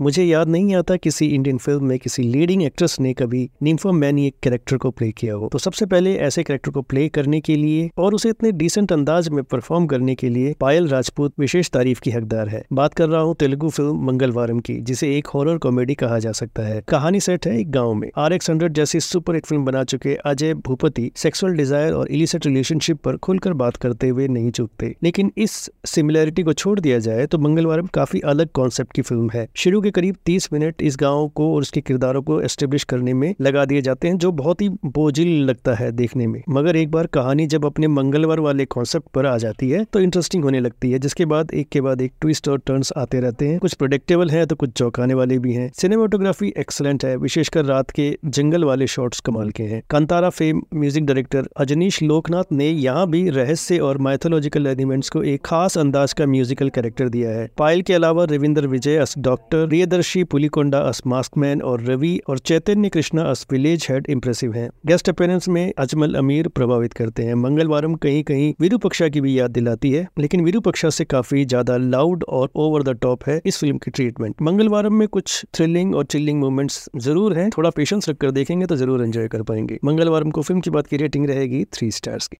मुझे याद नहीं आता किसी इंडियन फ़िल्म में किसी लीडिंग एक्ट्रेस ने कभी निम्फा मैनियक कैरेक्टर को प्ले किया हो। तो सबसे पहले ऐसे कैरेक्टर को प्ले करने के लिए और उसे इतने डिसेंट अंदाज में परफॉर्म करने के लिए पायल राजपूत विशेष तारीफ़ की हकदार है। बात कर रहा हूँ तेलुगु फ़िल्म मंगलवारम की, जिसे एक हॉरर कॉमेडी कहा जा सकता है। कहानी सेट है एक गाँव में। आर एक्स हंड्रेड जैसी सुपर हिट फ़िल्म बना चुके अजय भूपति सेक्सुअल डिज़ायर और इलिसेट रिलेशनशिप पर खुलकर बात करते हुए नहीं चुकते। लेकिन इस सिमिलैरिटी को छोड़ दिया जाए तो मंगलवारम काफ़ी अलग कॉन्सेप्ट की फ़िल्म है। शुरू के करीब तीस मिनट इस गाँव को और उसके किरदारों को एस्टेब्लिश करने में लगा दिए जाते हैं, जो बहुत ही बोझिल लगता है देखने में। मगर एक बार कहानी जब अपने मंगलवार वाले कॉन्सेप्ट पर आ जाती है तो इंटरेस्टिंग होने लगती है, जिसके बाद एक के बाद एक ट्विस्ट और टर्न्स आते रहते हैं। कुछ प्रोडिक्टेबल है तो कुछ चौंकाने वाले भी हैं। सिनेमाटोग्राफी एक्सलेंट है, विशेषकर रात के जंगल वाले शॉट्स कमाल के हैं। Kantara fame music director Ajaneesh Loknath ने यहाँ भी रहस्य और माइथोलॉजिकल एलिमेंट्स को एक खास अंदाज का म्यूजिकल कैरेक्टर दिया है। पायल के अलावा Ravinder Vijay doctor Priyadarshi, Pulikonda, as maskman और रवि और Chaitanya Krishna, as village head impressive हैं। गेस्ट अपेयरेंस में अजमल अमीर प्रभावित करते हैं। मंगलवारम कहीं कहीं विरूपक्षा की भी याद दिलाती है, लेकिन विरूपक्षा से काफ़ी ज़्यादा लाउड और ओवर द टॉप है इस फ़िल्म की ट्रीटमेंट मंगलवारम में कुछ थ्रिलिंग और चिल्लिंग मूवमेंट्स ज़रूर है। थोड़ा पेशेंस रखकर देखेंगे तो ज़रूर एंजॉय कर पाएँगे। मंगलवारम को फ़िल्म की बात की रेटिंग रहेगी थ्री स्टार्स की।